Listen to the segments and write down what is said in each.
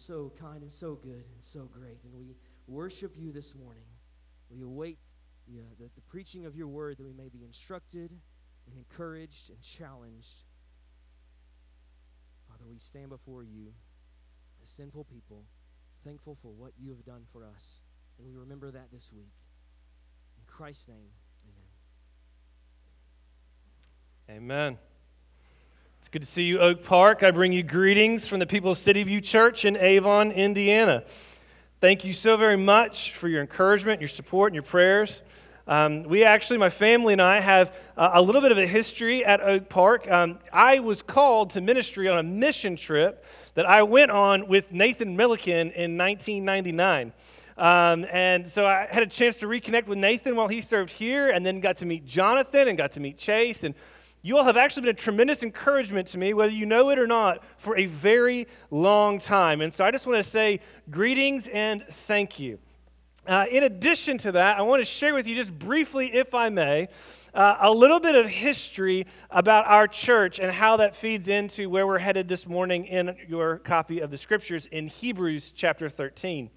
so kind and so good and so great. And we worship you this morning. We await the, uh, the, the preaching of your word that we may be instructed and encouraged and challenged. Father, we stand before you as sinful people, thankful for what you have done for us. And we remember that this week. In Christ's name, amen. Amen. Good to see you, Oak Park. I bring you greetings from the people of City View Church in Avon, Indiana. Thank you so very much for your encouragement, your support, and your prayers. Um, we actually, my family and I, have a little bit of a history at Oak Park. Um, I was called to ministry on a mission trip that I went on with Nathan Milliken in 1999. Um, and so I had a chance to reconnect with Nathan while he served here, and then got to meet Jonathan and got to meet Chase. And you all have actually been a tremendous encouragement to me, whether you know it or not, for a very long time. And so I just want to say greetings and thank you. Uh, in addition to that, I want to share with you just briefly, if I may, uh, a little bit of history about our church and how that feeds into where we're headed this morning in your copy of the scriptures in Hebrews chapter 13.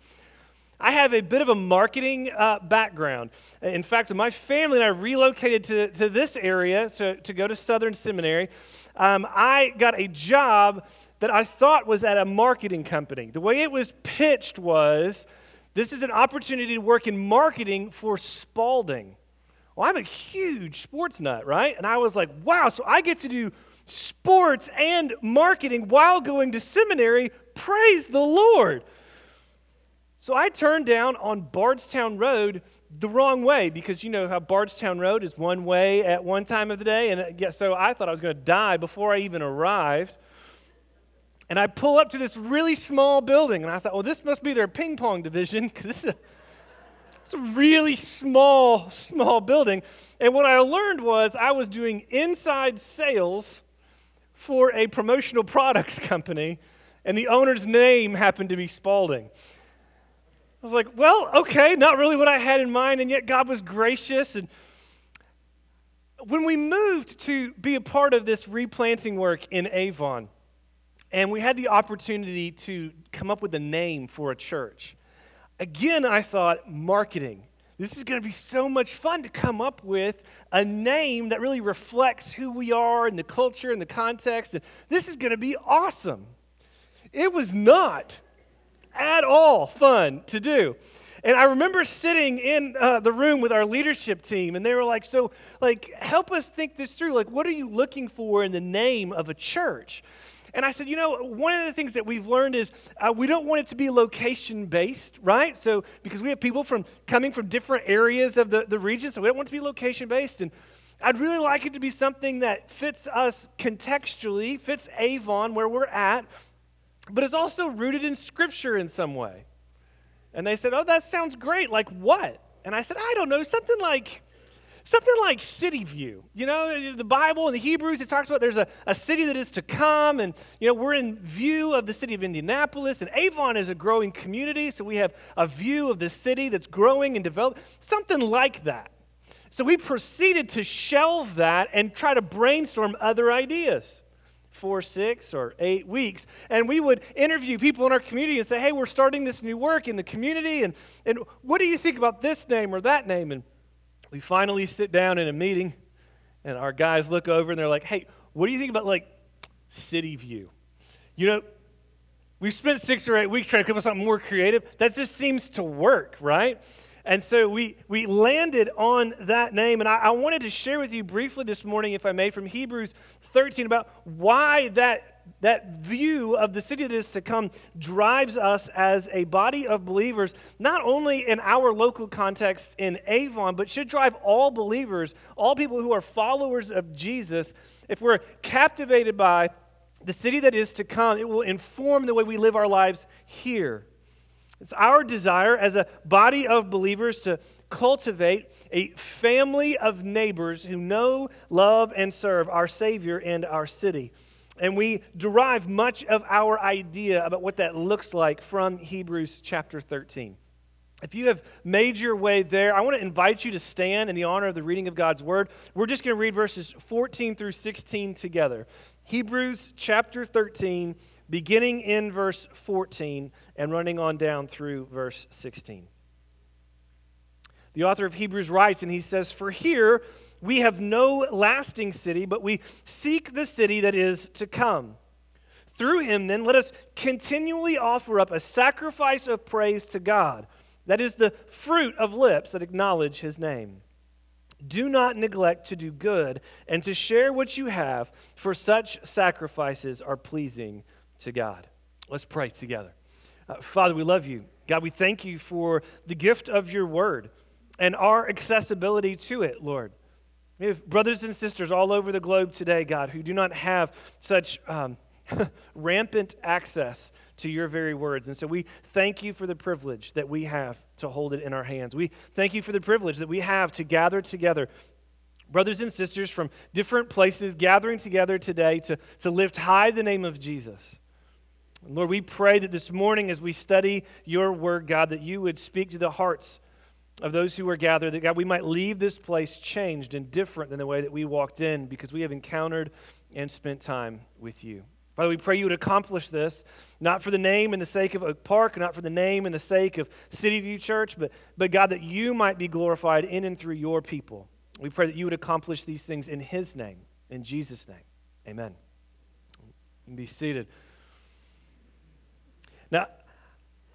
I have a bit of a marketing uh, background. In fact, my family and I relocated to, to this area to, to go to Southern Seminary. Um, I got a job that I thought was at a marketing company. The way it was pitched was this is an opportunity to work in marketing for Spalding. Well, I'm a huge sports nut, right? And I was like, wow, so I get to do sports and marketing while going to seminary. Praise the Lord. So I turned down on Bardstown Road the wrong way because you know how Bardstown Road is one way at one time of the day. And uh, so I thought I was going to die before I even arrived. And I pull up to this really small building, and I thought, well, this must be their ping pong division because this is a, it's a really small, small building. And what I learned was I was doing inside sales for a promotional products company, and the owner's name happened to be Spalding. I was like, well, okay, not really what I had in mind, and yet God was gracious. And when we moved to be a part of this replanting work in Avon, and we had the opportunity to come up with a name for a church, again, I thought, marketing. This is going to be so much fun to come up with a name that really reflects who we are and the culture and the context. And this is going to be awesome. It was not at all fun to do. And I remember sitting in uh, the room with our leadership team, and they were like, So, like, help us think this through. Like, what are you looking for in the name of a church? And I said, you know, one of the things that we've learned is uh, we don't want it to be location based, right? So, because we have people from coming from different areas of the, the region, so we don't want it to be location based. And I'd really like it to be something that fits us contextually, fits Avon where we're at, but it's also rooted in Scripture in some way. And they said, Oh, that sounds great. Like what? And I said, I don't know, something like something like city view you know the bible in the hebrews it talks about there's a, a city that is to come and you know we're in view of the city of indianapolis and avon is a growing community so we have a view of the city that's growing and developing something like that so we proceeded to shelve that and try to brainstorm other ideas four, six, or eight weeks. And we would interview people in our community and say, hey, we're starting this new work in the community. And, and what do you think about this name or that name? And we finally sit down in a meeting, and our guys look over and they're like, hey, what do you think about like City View? You know, we've spent six or eight weeks trying to come up with something more creative. That just seems to work, right? And so we, we landed on that name. And I, I, wanted to share with you briefly this morning, if I may, from Hebrews 13 about why that, that view of the city that is to come drives us as a body of believers, not only in our local context in Avon, but should drive all believers, all people who are followers of Jesus. If we're captivated by the city that is to come, it will inform the way we live our lives here. It's our desire as a body of believers to cultivate a family of neighbors who know, love, and serve our Savior and our city. And we derive much of our idea about what that looks like from Hebrews chapter 13. If you have made your way there, I want to invite you to stand in the honor of the reading of God's word. We're just going to read verses 14 through 16 together. Hebrews chapter 13, beginning in verse 14 and running on down through verse 16. The author of Hebrews writes, and he says, For here we have no lasting city, but we seek the city that is to come. Through him, then, let us continually offer up a sacrifice of praise to God. That is the fruit of lips that acknowledge his name. Do not neglect to do good and to share what you have, for such sacrifices are pleasing to God. Let's pray together. Uh, Father, we love you. God, we thank you for the gift of your word and our accessibility to it, Lord. We have brothers and sisters all over the globe today, God, who do not have such um, rampant access to your very words. And so we thank you for the privilege that we have to hold it in our hands. We thank you for the privilege that we have to gather together. Brothers and sisters from different places gathering together today to, to lift high the name of Jesus. Lord, we pray that this morning as we study your word, God, that you would speak to the hearts of those who are gathered, that God, we might leave this place changed and different than the way that we walked in because we have encountered and spent time with you. Father, we pray you would accomplish this, not for the name and the sake of Oak Park, not for the name and the sake of City View Church, but, but God, that you might be glorified in and through your people. We pray that you would accomplish these things in his name, in Jesus' name. Amen. Be seated. Now,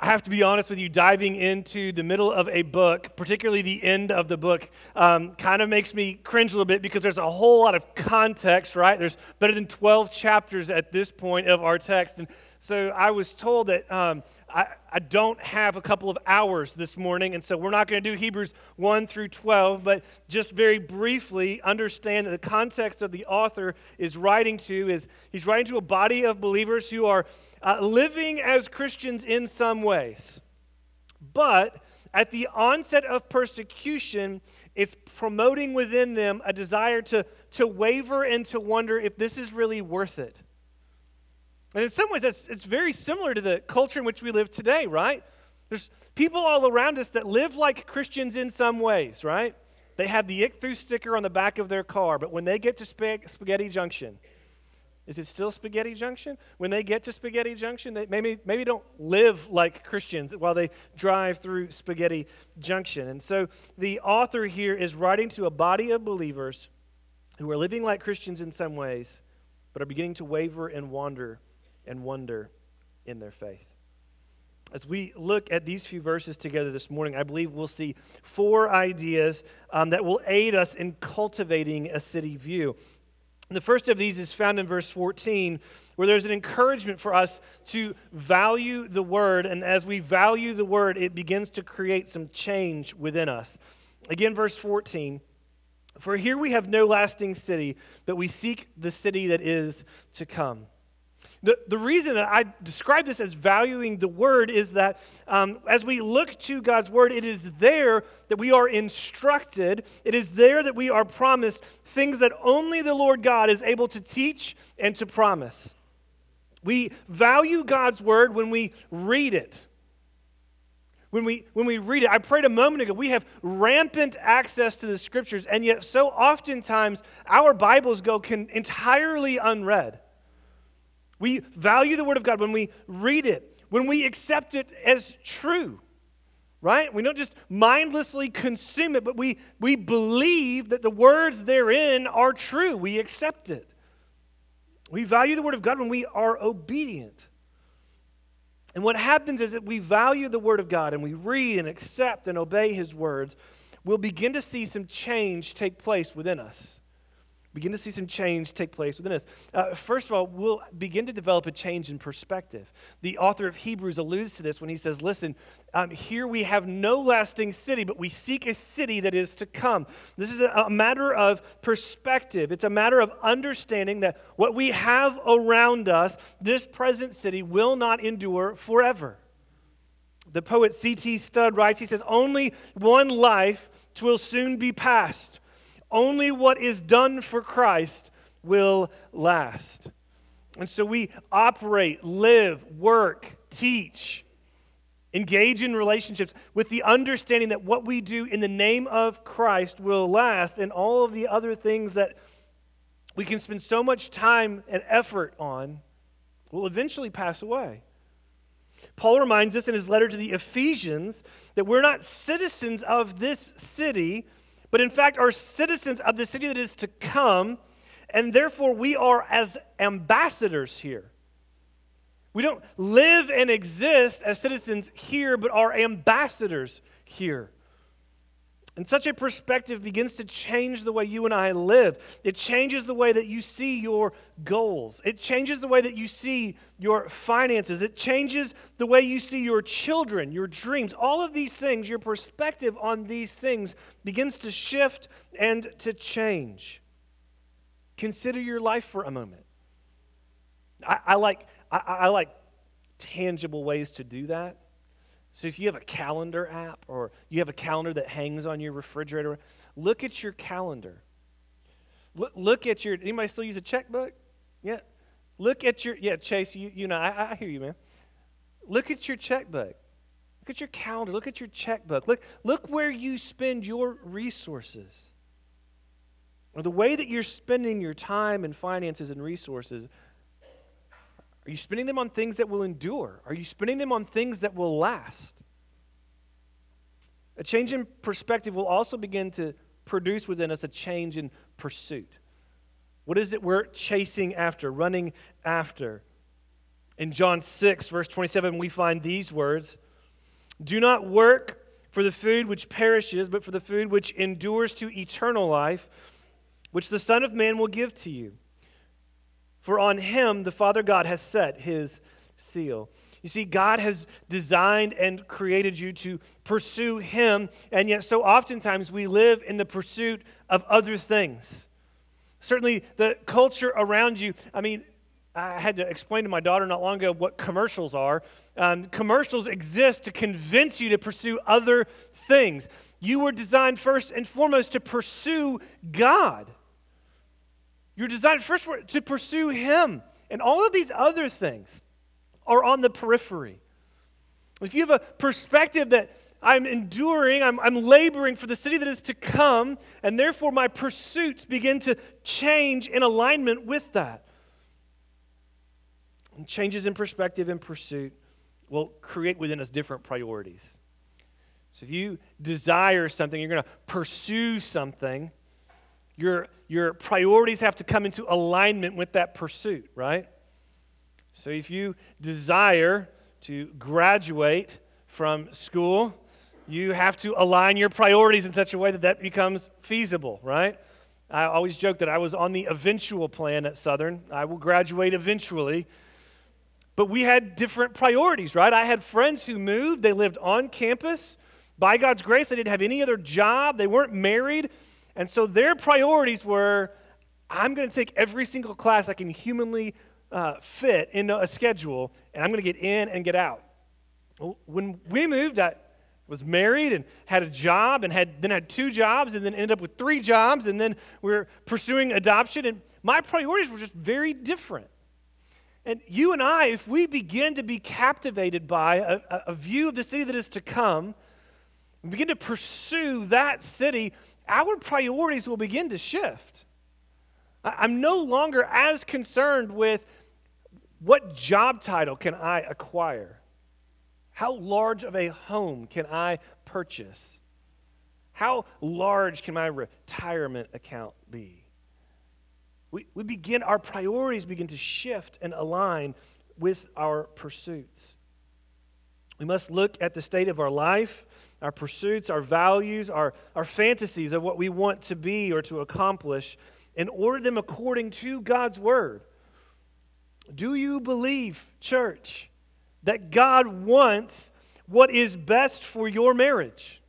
I have to be honest with you, diving into the middle of a book, particularly the end of the book, um, kind of makes me cringe a little bit because there's a whole lot of context, right? There's better than 12 chapters at this point of our text. And so I was told that um, I, I don't have a couple of hours this morning, and so we're not going to do Hebrews 1 through 12, but just very briefly understand that the context of the author is writing to is he's writing to a body of believers who are uh, living as Christians in some ways. But at the onset of persecution, it's promoting within them a desire to, to waver and to wonder if this is really worth it. And in some ways, it's, it's very similar to the culture in which we live today, right? There's people all around us that live like Christians in some ways, right? They have the ichthus sticker on the back of their car, but when they get to Spag- Spaghetti Junction, is it still Spaghetti Junction? When they get to Spaghetti Junction, they maybe, maybe don't live like Christians while they drive through Spaghetti Junction. And so the author here is writing to a body of believers who are living like Christians in some ways, but are beginning to waver and wander and wonder in their faith. As we look at these few verses together this morning, I believe we'll see four ideas um, that will aid us in cultivating a city view. And the first of these is found in verse 14, where there's an encouragement for us to value the word. And as we value the word, it begins to create some change within us. Again, verse 14 For here we have no lasting city, but we seek the city that is to come. The, the reason that I describe this as valuing the word is that um, as we look to God's word, it is there that we are instructed. It is there that we are promised things that only the Lord God is able to teach and to promise. We value God's word when we read it. When we, when we read it, I prayed a moment ago, we have rampant access to the scriptures, and yet so oftentimes our Bibles go can, entirely unread. We value the Word of God when we read it, when we accept it as true, right? We don't just mindlessly consume it, but we, we believe that the words therein are true. We accept it. We value the Word of God when we are obedient. And what happens is that we value the Word of God and we read and accept and obey His words, we'll begin to see some change take place within us begin to see some change take place within us. Uh, first of all, we'll begin to develop a change in perspective. The author of Hebrews alludes to this when he says, Listen, um, here we have no lasting city, but we seek a city that is to come. This is a, a matter of perspective. It's a matter of understanding that what we have around us, this present city, will not endure forever. The poet C.T. Studd writes, he says, Only one life will soon be past. Only what is done for Christ will last. And so we operate, live, work, teach, engage in relationships with the understanding that what we do in the name of Christ will last, and all of the other things that we can spend so much time and effort on will eventually pass away. Paul reminds us in his letter to the Ephesians that we're not citizens of this city, but in fact are citizens of the city that is to come, and therefore we are as ambassadors here. We don't live and exist as citizens here, but are ambassadors here. And such a perspective begins to change the way you and I live. It changes the way that you see your goals. It changes the way that you see your finances. It changes the way you see your children, your dreams. All of these things, your perspective on these things begins to shift and to change. Consider your life for a moment. I, I like, I, I like tangible ways to do that. So if you have a calendar app or you have a calendar that hangs on your refrigerator, look at your calendar. Look, look at your, anybody still use a checkbook? Yeah. Look at your, yeah, Chase, you, you know, I, I hear you, man. Look at your checkbook. Look at your calendar. Look at your checkbook. Look, look where you spend your resources. Or the way that you're spending your time and finances and resources are you spending them on things that will endure? Are you spending them on things that will last? A change in perspective will also begin to produce within us a change in pursuit. What is it we're chasing after, running after? In John 6, verse 27, we find these words Do not work for the food which perishes, but for the food which endures to eternal life, which the Son of Man will give to you. For on him the Father God has set his seal. You see, God has designed and created you to pursue him, and yet so oftentimes we live in the pursuit of other things. Certainly, the culture around you, I mean, I had to explain to my daughter not long ago what commercials are. Um, commercials exist to convince you to pursue other things. You were designed first and foremost to pursue God. You're designed first to pursue Him. And all of these other things are on the periphery. If you have a perspective that I'm enduring, I'm, I'm laboring for the city that is to come, and therefore my pursuits begin to change in alignment with that. And changes in perspective and pursuit will create within us different priorities. So if you desire something, you're going to pursue something, your, your priorities have to come into alignment with that pursuit, right? So if you desire to graduate from school, you have to align your priorities in such a way that that becomes feasible, right? I always joke that I was on the eventual plan at Southern. I will graduate eventually. But we had different priorities, right? I had friends who moved, they lived on campus. By God's grace, they didn't have any other job, they weren't married. And so their priorities were I'm going to take every single class I can humanly uh, fit into a schedule, and I'm going to get in and get out. When we moved, I was married and had a job, and had then had two jobs, and then ended up with three jobs, and then we are pursuing adoption. And my priorities were just very different. And you and I, if we begin to be captivated by a, a view of the city that is to come, begin to pursue that city, our priorities will begin to shift. I'm no longer as concerned with what job title can I acquire? How large of a home can I purchase? How large can my retirement account be? We, we begin, our priorities begin to shift and align with our pursuits. We must look at the state of our life our pursuits, our values, our, our fantasies of what we want to be or to accomplish, and order them according to God's word. Do you believe, church, that God wants what is best for your marriage?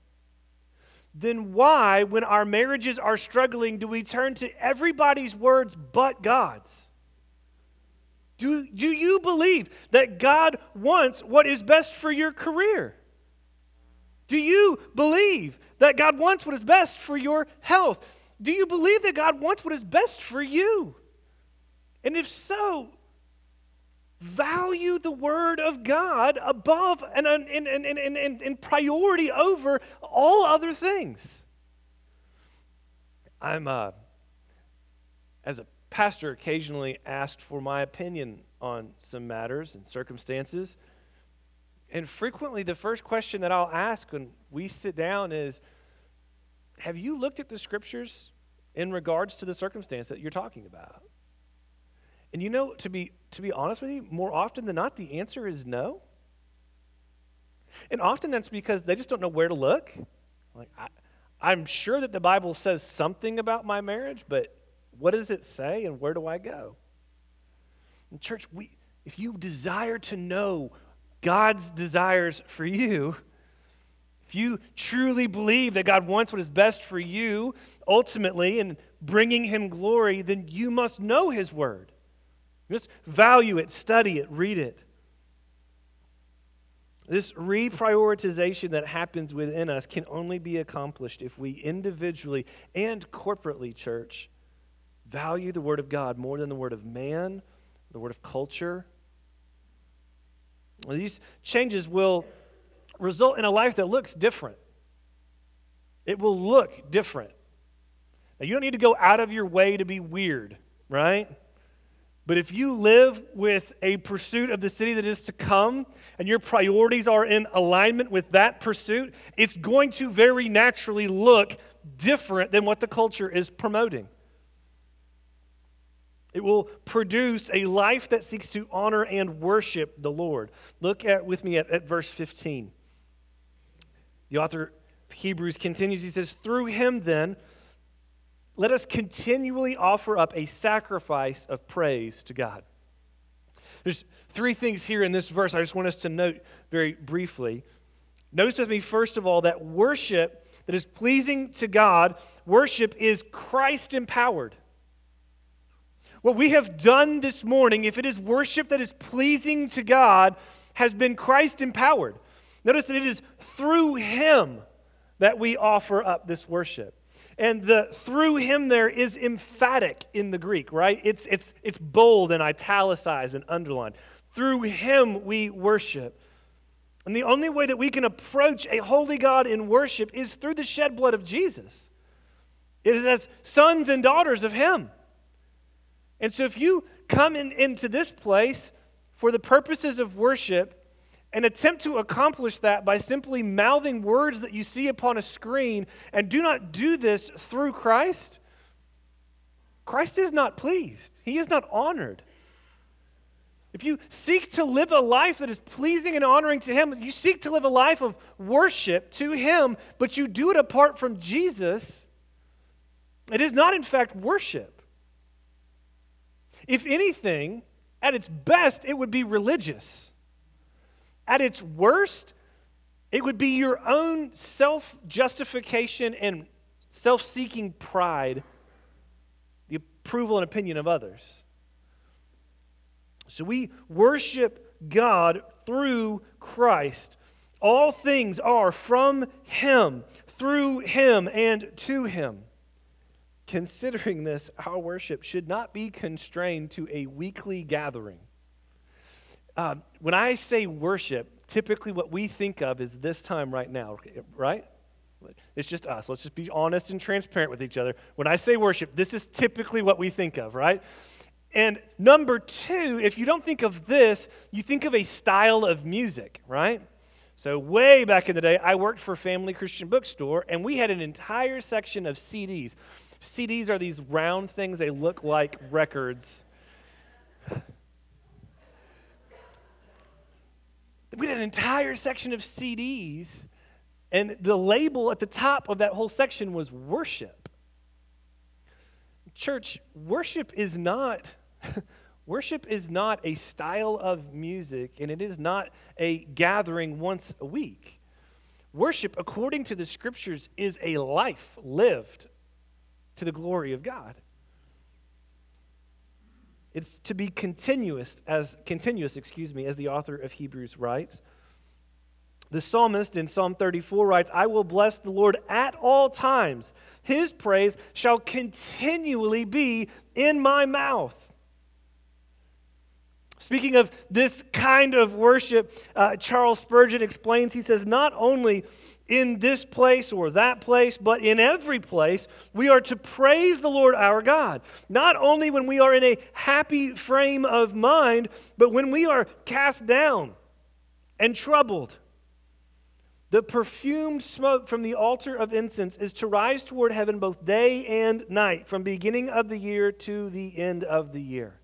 Then why, when our marriages are struggling, do we turn to everybody's words but God's? Do, do you believe that God wants what is best for your career? Do you believe that God wants what is best for your health? Do you believe that God wants what is best for you? And if so, value the Word of God above and in, priority over all other things. I'm, uh, as a pastor, occasionally asked for my opinion on some matters and circumstances. And frequently, the first question that I'll ask when we sit down is Have you looked at the scriptures in regards to the circumstance that you're talking about? And you know, to be, to be honest with you, more often than not, the answer is no. And often that's because they just don't know where to look. Like, I, I'm sure that the Bible says something about my marriage, but what does it say and where do I go? In church, we, if you desire to know God's desires for you, if you truly believe that God wants what is best for you ultimately and bringing Him glory, then you must know His Word. You must value it, study it, read it. This reprioritization that happens within us can only be accomplished if we individually and corporately, church, value the Word of God more than the Word of man, the Word of culture. These changes will result in a life that looks different. It will look different. Now, you don't need to go out of your way to be weird, right? But if you live with a pursuit of the city that is to come and your priorities are in alignment with that pursuit, it's going to very naturally look different than what the culture is promoting. It will produce a life that seeks to honor and worship the Lord. Look at with me at, at verse 15. The author of Hebrews continues, he says, Through him then let us continually offer up a sacrifice of praise to God. There's three things here in this verse I just want us to note very briefly. Notice with me, first of all, that worship that is pleasing to God, worship is Christ empowered. What we have done this morning, if it is worship that is pleasing to God, has been Christ empowered. Notice that it is through Him that we offer up this worship. And the through him there is emphatic in the Greek, right? It's, it's, it's bold and italicized and underlined. Through him we worship. And the only way that we can approach a holy God in worship is through the shed blood of Jesus. It is as sons and daughters of him. And so if you come in, into this place for the purposes of worship, and attempt to accomplish that by simply mouthing words that you see upon a screen and do not do this through Christ, Christ is not pleased. He is not honored. If you seek to live a life that is pleasing and honoring to Him, you seek to live a life of worship to Him, but you do it apart from Jesus, it is not, in fact, worship. If anything, at its best, it would be religious. At its worst, it would be your own self justification and self seeking pride, the approval and opinion of others. So we worship God through Christ. All things are from Him, through Him, and to Him. Considering this, our worship should not be constrained to a weekly gathering. Um, when I say worship, typically what we think of is this time right now, right? It's just us. Let's just be honest and transparent with each other. When I say worship, this is typically what we think of, right? And number two, if you don't think of this, you think of a style of music, right? So, way back in the day, I worked for Family Christian Bookstore, and we had an entire section of CDs. CDs are these round things, they look like records. we had an entire section of CDs, and the label at the top of that whole section was worship. Church, worship is not. worship is not a style of music and it is not a gathering once a week. Worship, according to the scriptures, is a life lived to the glory of God. It's to be continuous as continuous, excuse me, as the author of Hebrews writes. The psalmist in Psalm 34 writes, I will bless the Lord at all times. His praise shall continually be in my mouth. Speaking of this kind of worship, uh, Charles Spurgeon explains, he says, not only in this place or that place, but in every place, we are to praise the Lord our God. Not only when we are in a happy frame of mind, but when we are cast down and troubled. The perfumed smoke from the altar of incense is to rise toward heaven both day and night, from beginning of the year to the end of the year.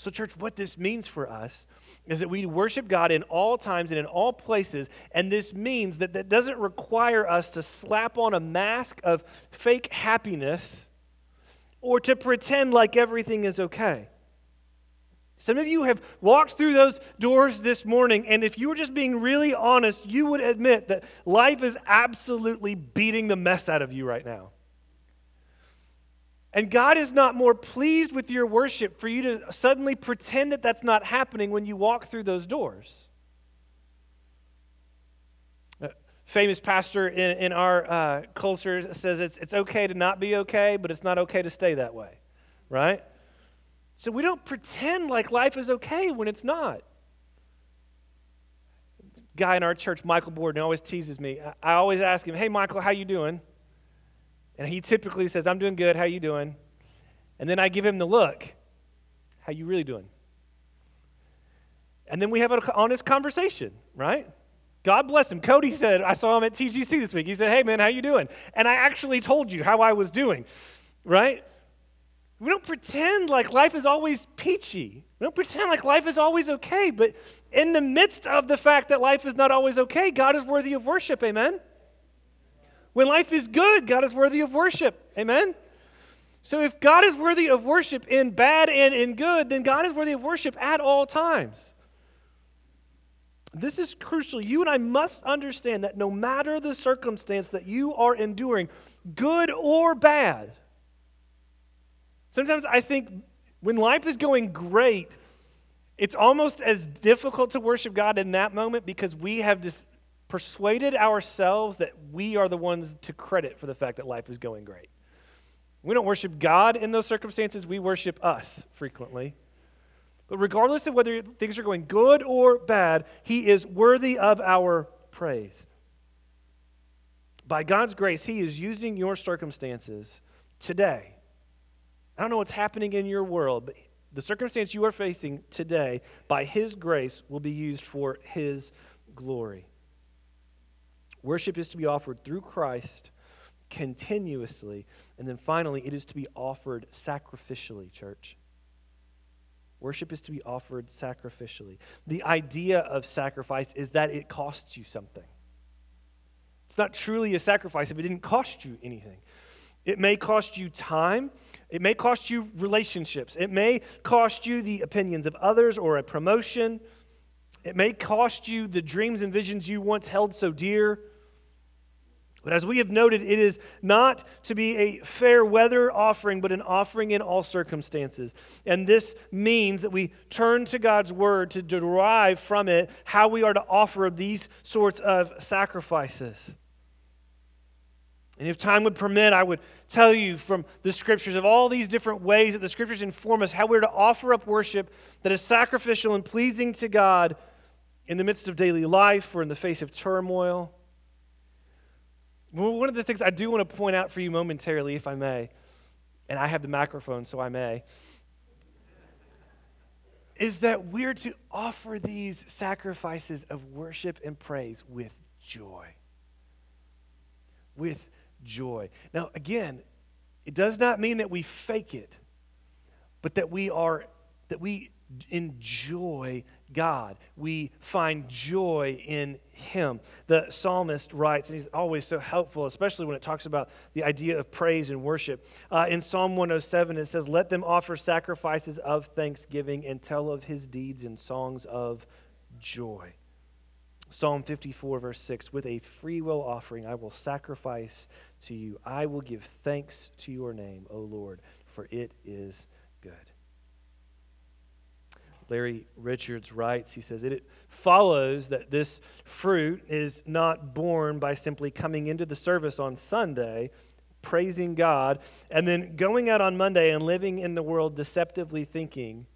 So, church, what this means for us is that we worship God in all times and in all places. And this means that that doesn't require us to slap on a mask of fake happiness or to pretend like everything is okay. Some of you have walked through those doors this morning, and if you were just being really honest, you would admit that life is absolutely beating the mess out of you right now. And God is not more pleased with your worship for you to suddenly pretend that that's not happening when you walk through those doors. A famous pastor in, in our uh, culture says it's, it's okay to not be okay, but it's not okay to stay that way, right? So we don't pretend like life is okay when it's not. Guy in our church, Michael Borden, always teases me. I always ask him, "Hey, Michael, how you doing?" And he typically says, I'm doing good. How you doing? And then I give him the look. How you really doing? And then we have an honest conversation, right? God bless him. Cody said, I saw him at TGC this week. He said, Hey, man, how you doing? And I actually told you how I was doing, right? We don't pretend like life is always peachy. We don't pretend like life is always okay. But in the midst of the fact that life is not always okay, God is worthy of worship. Amen? When life is good, God is worthy of worship. Amen? So if God is worthy of worship in bad and in good, then God is worthy of worship at all times. This is crucial. You and I must understand that no matter the circumstance that you are enduring, good or bad, sometimes I think when life is going great, it's almost as difficult to worship God in that moment because we have persuaded ourselves that we are the ones to credit for the fact that life is going great. We don't worship God in those circumstances, we worship us frequently. But regardless of whether things are going good or bad, He is worthy of our praise. By God's grace, He is using your circumstances today. I don't know what's happening in your world, but the circumstance you are facing today, by His grace, will be used for His glory. Worship is to be offered through Christ continuously. And then finally, it is to be offered sacrificially, church. Worship is to be offered sacrificially. The idea of sacrifice is that it costs you something. It's not truly a sacrifice if it didn't cost you anything. It may cost you time. It may cost you relationships. It may cost you the opinions of others or a promotion. It may cost you the dreams and visions you once held so dear. But as we have noted, it is not to be a fair weather offering, but an offering in all circumstances. And this means that we turn to God's word to derive from it how we are to offer these sorts of sacrifices. And if time would permit, I would tell you from the scriptures of all these different ways that the scriptures inform us how we're to offer up worship that is sacrificial and pleasing to God in the midst of daily life or in the face of turmoil. Well, one of the things I do want to point out for you momentarily, if I may, and I have the microphone, so I may, is that we're to offer these sacrifices of worship and praise with joy. With joy. Now, again, it does not mean that we fake it, but that we are, that we enjoy God. We find joy in Him. The psalmist writes, and he's always so helpful, especially when it talks about the idea of praise and worship. Uh, in Psalm 107, it says, Let them offer sacrifices of thanksgiving and tell of His deeds in songs of joy. Psalm 54, verse 6 With a free will offering, I will sacrifice to you. I will give thanks to your name, O Lord, for it is good. Larry Richards writes, he says, it follows that this fruit is not born by simply coming into the service on Sunday, praising God, and then going out on Monday and living in the world deceptively thinking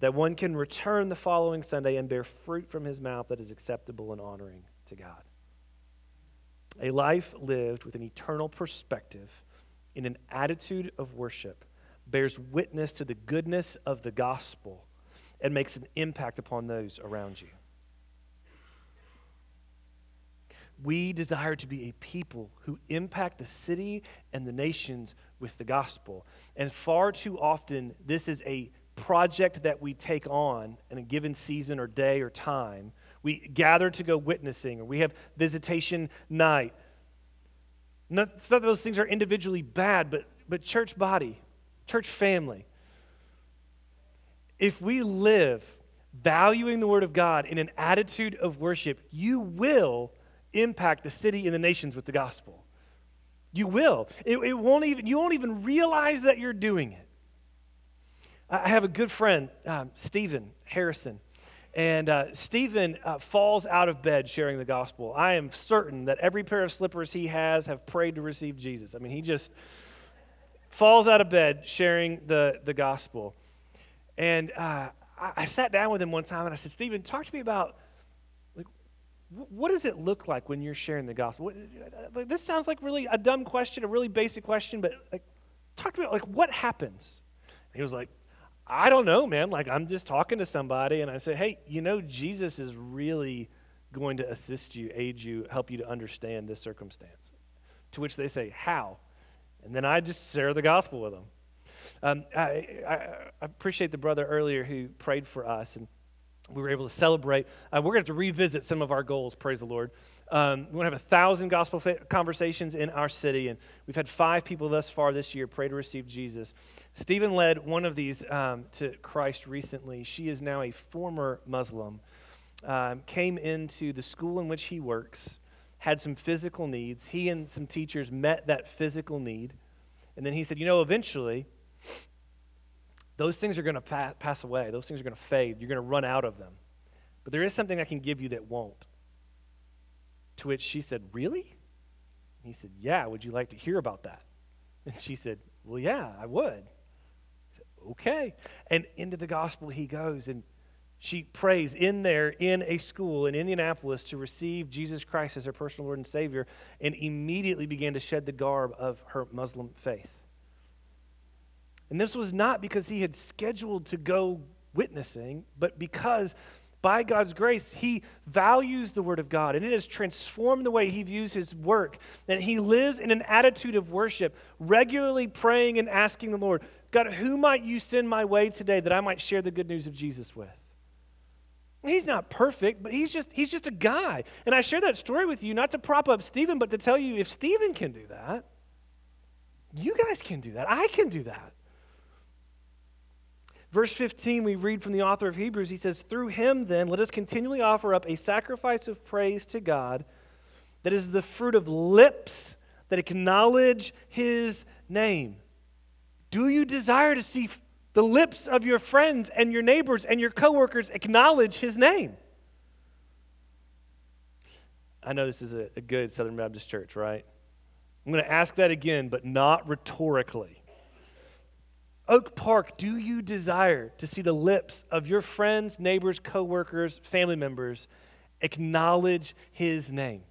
that one can return the following Sunday and bear fruit from his mouth that is acceptable and honoring to God. A life lived with an eternal perspective in an attitude of worship bears witness to the goodness of the gospel and makes an impact upon those around you. We desire to be a people who impact the city and the nations with the gospel. And far too often, this is a project that we take on in a given season or day or time. We gather to go witnessing, or we have visitation night. Not, it's not that those things are individually bad, but, but church body, church family. If we live valuing the Word of God in an attitude of worship, you will impact the city and the nations with the gospel. You will. It, it won't even, you won't even realize that you're doing it. I have a good friend, um, Stephen Harrison. And uh, Stephen uh, falls out of bed sharing the gospel. I am certain that every pair of slippers he has have prayed to receive Jesus. I mean, he just falls out of bed sharing the, the gospel. And uh, I, I, sat down with him one time and I said, Stephen, talk to me about like, what does it look like when you're sharing the gospel? What, like, this sounds like really a dumb question, a really basic question, but like, talk to me about like what happens. And he was like, I don't know, man. Like, I'm just talking to somebody and I say, hey, you know, Jesus is really going to assist you, aid you, help you to understand this circumstance. To which they say, how? And then I just share the gospel with them. Um, I, I, appreciate the brother earlier who prayed for us, and we were able to celebrate. Uh, we're going to have to revisit some of our goals, praise the Lord. Um, we want to have a thousand gospel fa- conversations in our city, and we've had five people thus far this year pray to receive Jesus. Stephen led one of these um, to Christ recently. She is now a former Muslim, um, came into the school in which he works, had some physical needs. He and some teachers met that physical need, and then he said, You know, eventually, those things are going to pa- pass away. Those things are going to fade. You're going to run out of them. But there is something I can give you that won't. To which she said, Really? he said, Yeah, would you like to hear about that? And she said, Well, yeah, I would. He said, Okay. And into the gospel he goes, and she prays in there in a school in Indianapolis to receive Jesus Christ as her personal Lord and Savior, and immediately began to shed the garb of her Muslim faith. And this was not because he had scheduled to go witnessing, but because by God's grace, he values the Word of God and it has transformed the way he views his work. And he lives in an attitude of worship, regularly praying and asking the Lord, God, who might you send my way today that I might share the good news of Jesus with? He's not perfect, but he's just, he's just a guy. And I share that story with you not to prop up Stephen, but to tell you if Stephen can do that, you guys can do that. I can do that. Verse 15, we read from the author of Hebrews, he says, Through him, then, let us continually offer up a sacrifice of praise to God that is the fruit of lips that acknowledge his name. Do you desire to see the lips of your friends and your neighbors and your coworkers acknowledge his name? I know this is a, good Southern Baptist church, right? I'm going to ask that again, but not rhetorically. Oak Park, do you desire to see the lips of your friends, neighbors, coworkers, family members acknowledge his name?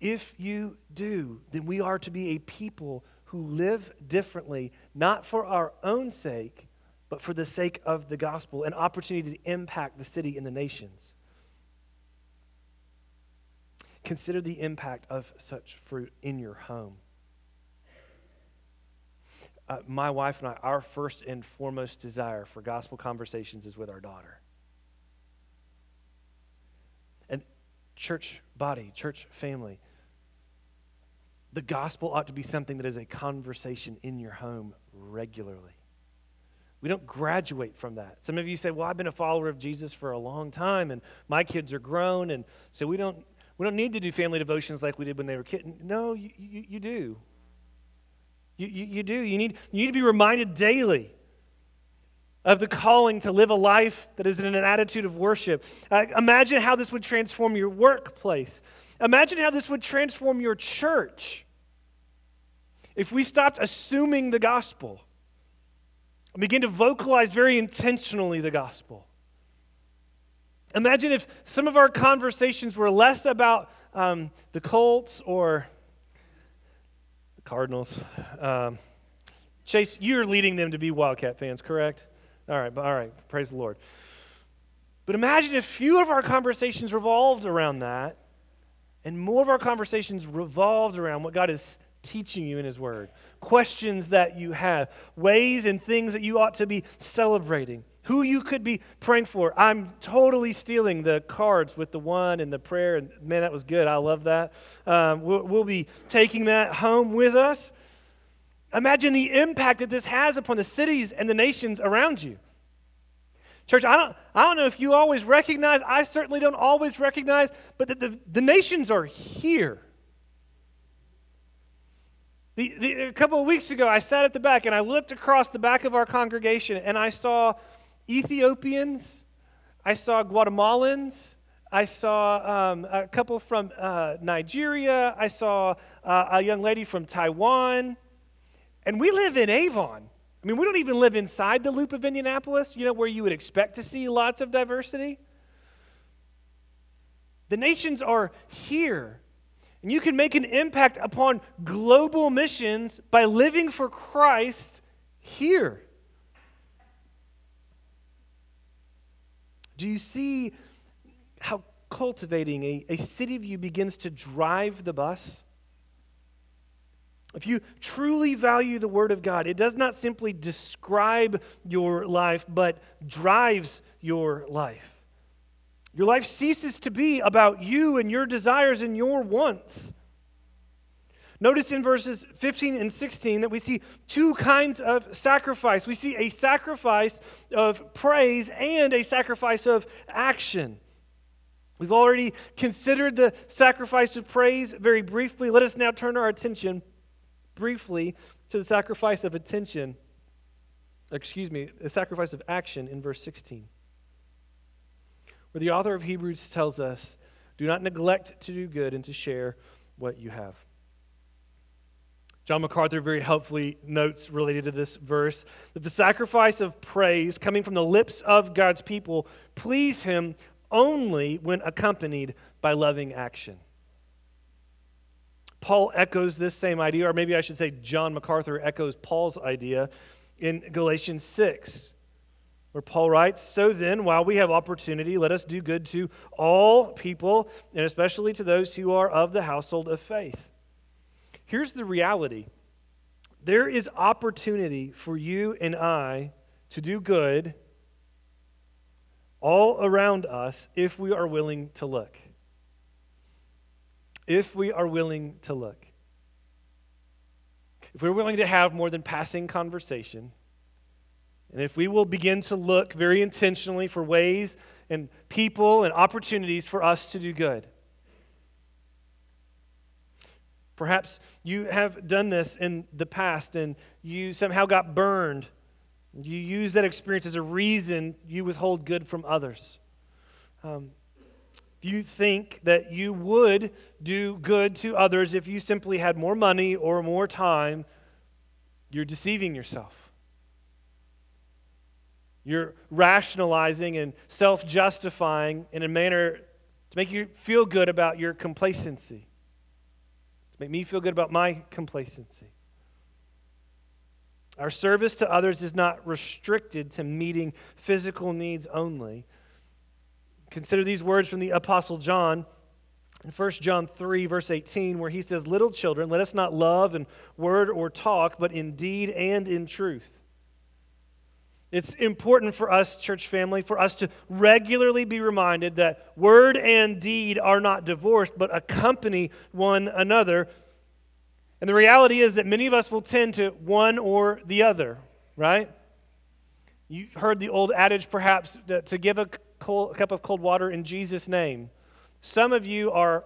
If you do, then we are to be a people who live differently, not for our own sake, but for the sake of the gospel, an opportunity to impact the city and the nations. Consider the impact of such fruit in your home uh, my wife and I, our first and foremost desire for gospel conversations is with our daughter. And church body, church family, the gospel ought to be something that is a conversation in your home regularly. We don't graduate from that. Some of you say, "Well, I've been a follower of Jesus for a long time and my kids are grown and so we don't we don't need to do family devotions like we did when they were kids." No, you, you, you do. You, you, you do. You need, you need to be reminded daily of the calling to live a life that is in an attitude of worship. Uh, imagine how this would transform your workplace. Imagine how this would transform your church if we stopped assuming the gospel. And begin to vocalize very intentionally the gospel. Imagine if some of our conversations were less about um, the Colts or Cardinals. Um, Chase, you're leading them to be Wildcat fans, correct? All right, all right, praise the Lord. But imagine if few of our conversations revolved around that, and more of our conversations revolved around what God is teaching you in His Word, questions that you have, ways and things that you ought to be celebrating, who you could be praying for. I'm totally stealing the cards with the one and the prayer, and man, that was good. I love that. Um, we'll, we'll be taking that home with us. Imagine the impact that this has upon the cities and the nations around you. Church, I don't, I don't know if you always recognize, I certainly don't always recognize, but the, the, the nations are here. The, the, a couple of weeks ago, I sat at the back and I looked across the back of our congregation and I saw Ethiopians, I saw Guatemalans, I saw um, a couple from uh, Nigeria, I saw uh, a young lady from Taiwan, and we live in Avon. I mean, we don't even live inside the loop of Indianapolis, you know, where you would expect to see lots of diversity. The nations are here. And you can make an impact upon global missions by living for Christ here. Do you see how cultivating a, a city view begins to drive the bus? If you truly value the Word of God, it does not simply describe your life, but drives your life. Your life ceases to be about you and your desires and your wants. Notice in verses 15 and 16 that we see two kinds of sacrifice. We see a sacrifice of praise and a sacrifice of action. We've already considered the sacrifice of praise very briefly. Let us now turn our attention briefly to the sacrifice of attention, excuse me, the sacrifice of action in verse 16, where the author of Hebrews tells us do not neglect to do good and to share what you have. John MacArthur very helpfully notes related to this verse that the sacrifice of praise coming from the lips of God's people please him only when accompanied by loving action. Paul echoes this same idea, or maybe I should say John MacArthur echoes Paul's idea in Galatians 6, where Paul writes So then, while we have opportunity, let us do good to all people, and especially to those who are of the household of faith. Here's the reality there is opportunity for you and I to do good all around us if we are willing to look if we are willing to look. If we're willing to have more than passing conversation, and if we will begin to look very intentionally for ways and people and opportunities for us to do good. Perhaps you have done this in the past and you somehow got burned. You use that experience as a reason you withhold good from others. Um, if you think that you would do good to others if you simply had more money or more time, you're deceiving yourself. You're rationalizing and self justifying in a manner to make you feel good about your complacency, make me feel good about my complacency. Our service to others is not restricted to meeting physical needs only. Consider these words from the Apostle John in 1 John 3, verse 18, where he says, Little children, let us not love in word or talk, but in deed and in truth. It's important for us, church family, for us to regularly be reminded that word and deed are not divorced, but accompany one another. And the reality is that many of us will tend to one or the other, right? You heard the old adage, perhaps, to give a cold, a cup of cold water in Jesus' name. Some of you are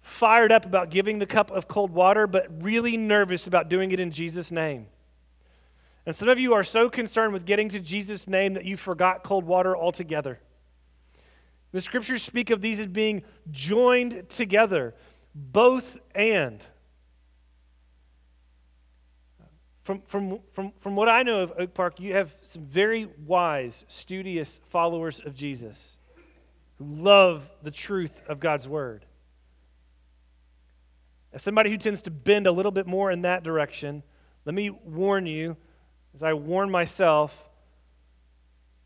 fired up about giving the cup of cold water, but really nervous about doing it in Jesus' name. And some of you are so concerned with getting to Jesus' name that you forgot cold water altogether. The scriptures speak of these as being joined together, both and. from, from, from, from what I know of Oak Park, you have some very wise, studious followers of Jesus who love the truth of God's word. As somebody who tends to bend a little bit more in that direction, let me warn you, as I warn myself,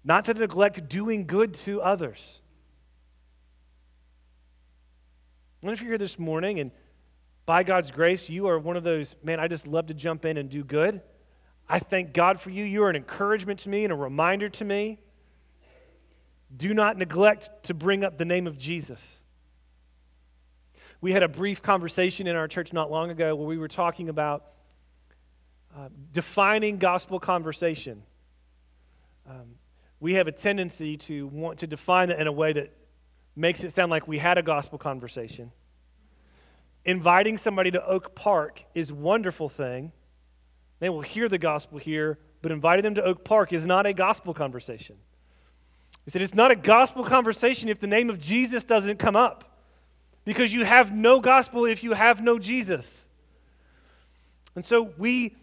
not to neglect doing good to others. What if you're here this morning and by God's grace, you are one of those, man, I just love to jump in and do good. I thank God for you. You are an encouragement to me and a reminder to me. Do not neglect to bring up the name of Jesus. We had a brief conversation in our church not long ago where we were talking about uh, defining gospel conversation. Um, we have a tendency to want to define it in a way that makes it sound like we had a gospel conversation inviting somebody to Oak Park is a wonderful thing. They will hear the gospel here, but inviting them to Oak Park is not a gospel conversation. He said it's not a gospel conversation if the name of Jesus doesn't come up, because you have no gospel if you have no Jesus. And so we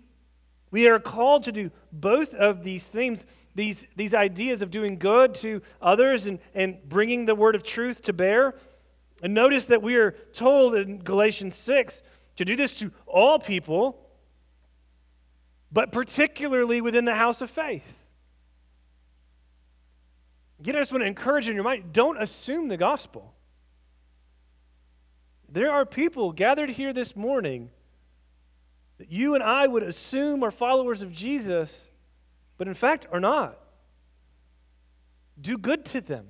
we are called to do both of these things, these, these ideas of doing good to others and, and bringing the word of truth to bear, and notice that we are told in Galatians 6 to do this to all people, but particularly within the house of faith. Again, I just want to encourage in your mind don't assume the gospel. There are people gathered here this morning that you and I would assume are followers of Jesus, but in fact are not. Do good to them.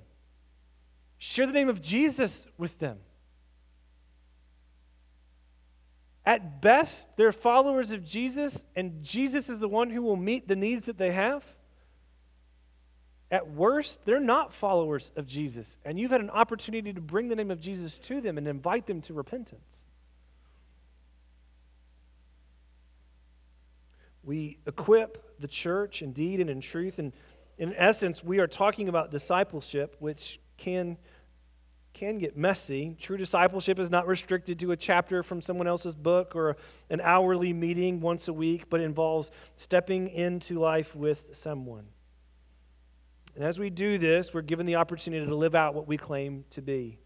Share the name of Jesus with them. At best, they're followers of Jesus, and Jesus is the one who will meet the needs that they have. At worst, they're not followers of Jesus, and you've had an opportunity to bring the name of Jesus to them and invite them to repentance. We equip the church in deed and in truth, and in essence, we are talking about discipleship, which can can get messy. True discipleship is not restricted to a chapter from someone else's book or an hourly meeting once a week, but involves stepping into life with someone. And as we do this, we're given the opportunity to live out what we claim to be.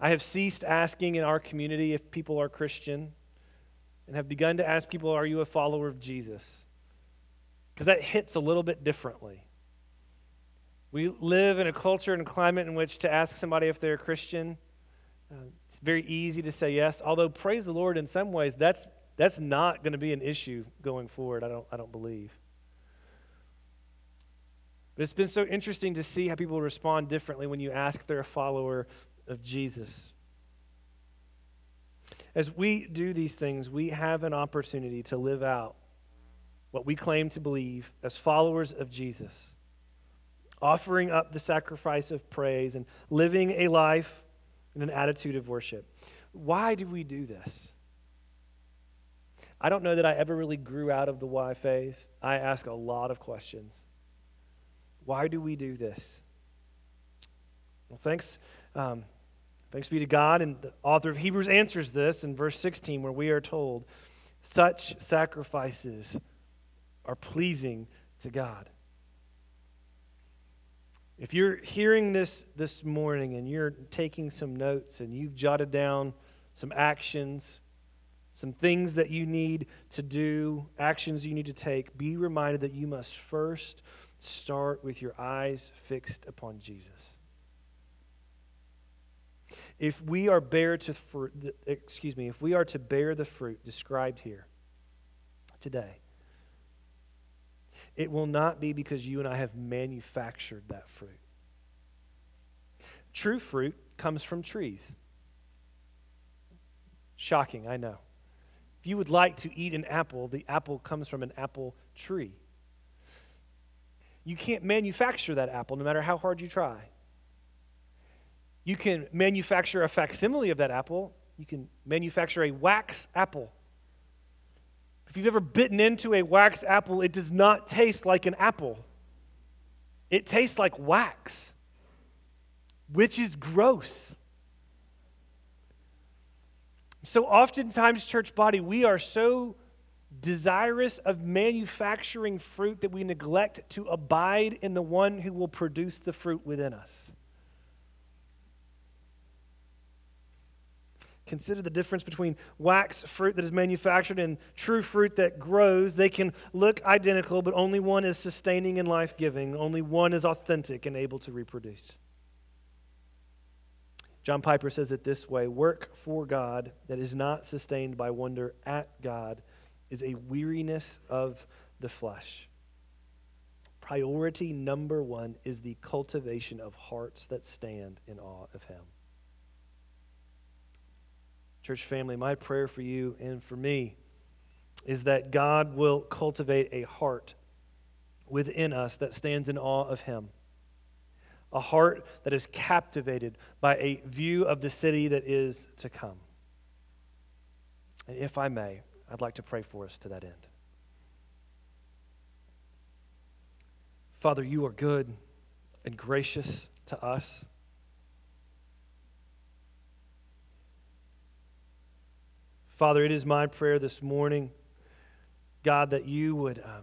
I have ceased asking in our community if people are Christian and have begun to ask people, Are you a follower of Jesus? Because that hits a little bit differently. We live in a culture and climate in which to ask somebody if they're a Christian, uh, it's very easy to say yes. Although, praise the Lord, in some ways, that's, that's not going to be an issue going forward, I don't, I don't believe. But it's been so interesting to see how people respond differently when you ask if they're a follower of Jesus. As we do these things, we have an opportunity to live out what we claim to believe as followers of Jesus offering up the sacrifice of praise and living a life in an attitude of worship. Why do we do this? I don't know that I ever really grew out of the why phase. I ask a lot of questions. Why do we do this? Well, thanks, um, thanks be to God. And the author of Hebrews answers this in verse 16, where we are told, such sacrifices are pleasing to God. If you're hearing this this morning and you're taking some notes and you've jotted down some actions, some things that you need to do, actions you need to take, be reminded that you must first start with your eyes fixed upon Jesus. If we are bear to fruit, excuse me, if we are to bear the fruit described here today, it will not be because you and I have manufactured that fruit. True fruit comes from trees. Shocking, I know. If you would like to eat an apple, the apple comes from an apple tree. You can't manufacture that apple no matter how hard you try. You can manufacture a facsimile of that apple. You can manufacture a wax apple. If you've ever bitten into a wax apple, it does not taste like an apple, it tastes like wax, which is gross. So, oftentimes, church body, we are so desirous of manufacturing fruit that we neglect to abide in the one who will produce the fruit within us. Consider the difference between wax fruit that is manufactured and true fruit that grows. They can look identical, but only one is sustaining and life giving. Only one is authentic and able to reproduce. John Piper says it this way Work for God that is not sustained by wonder at God is a weariness of the flesh. Priority number one is the cultivation of hearts that stand in awe of Him. Church family, my prayer for you and for me is that God will cultivate a heart within us that stands in awe of Him. A heart that is captivated by a view of the city that is to come. And if I may, I'd like to pray for us to that end. Father, you are good and gracious to us. Father, it is my prayer this morning, God, that you would um,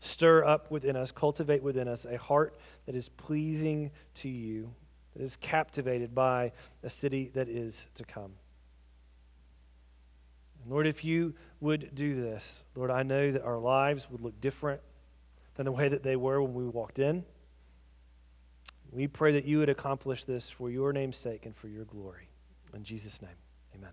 stir up within us, cultivate within us a heart that is pleasing to you, that is captivated by a city that is to come. And Lord, if you would do this, Lord, I know that our lives would look different than the way that they were when we walked in. We pray that you would accomplish this for your name's sake and for your glory. In Jesus' name, amen.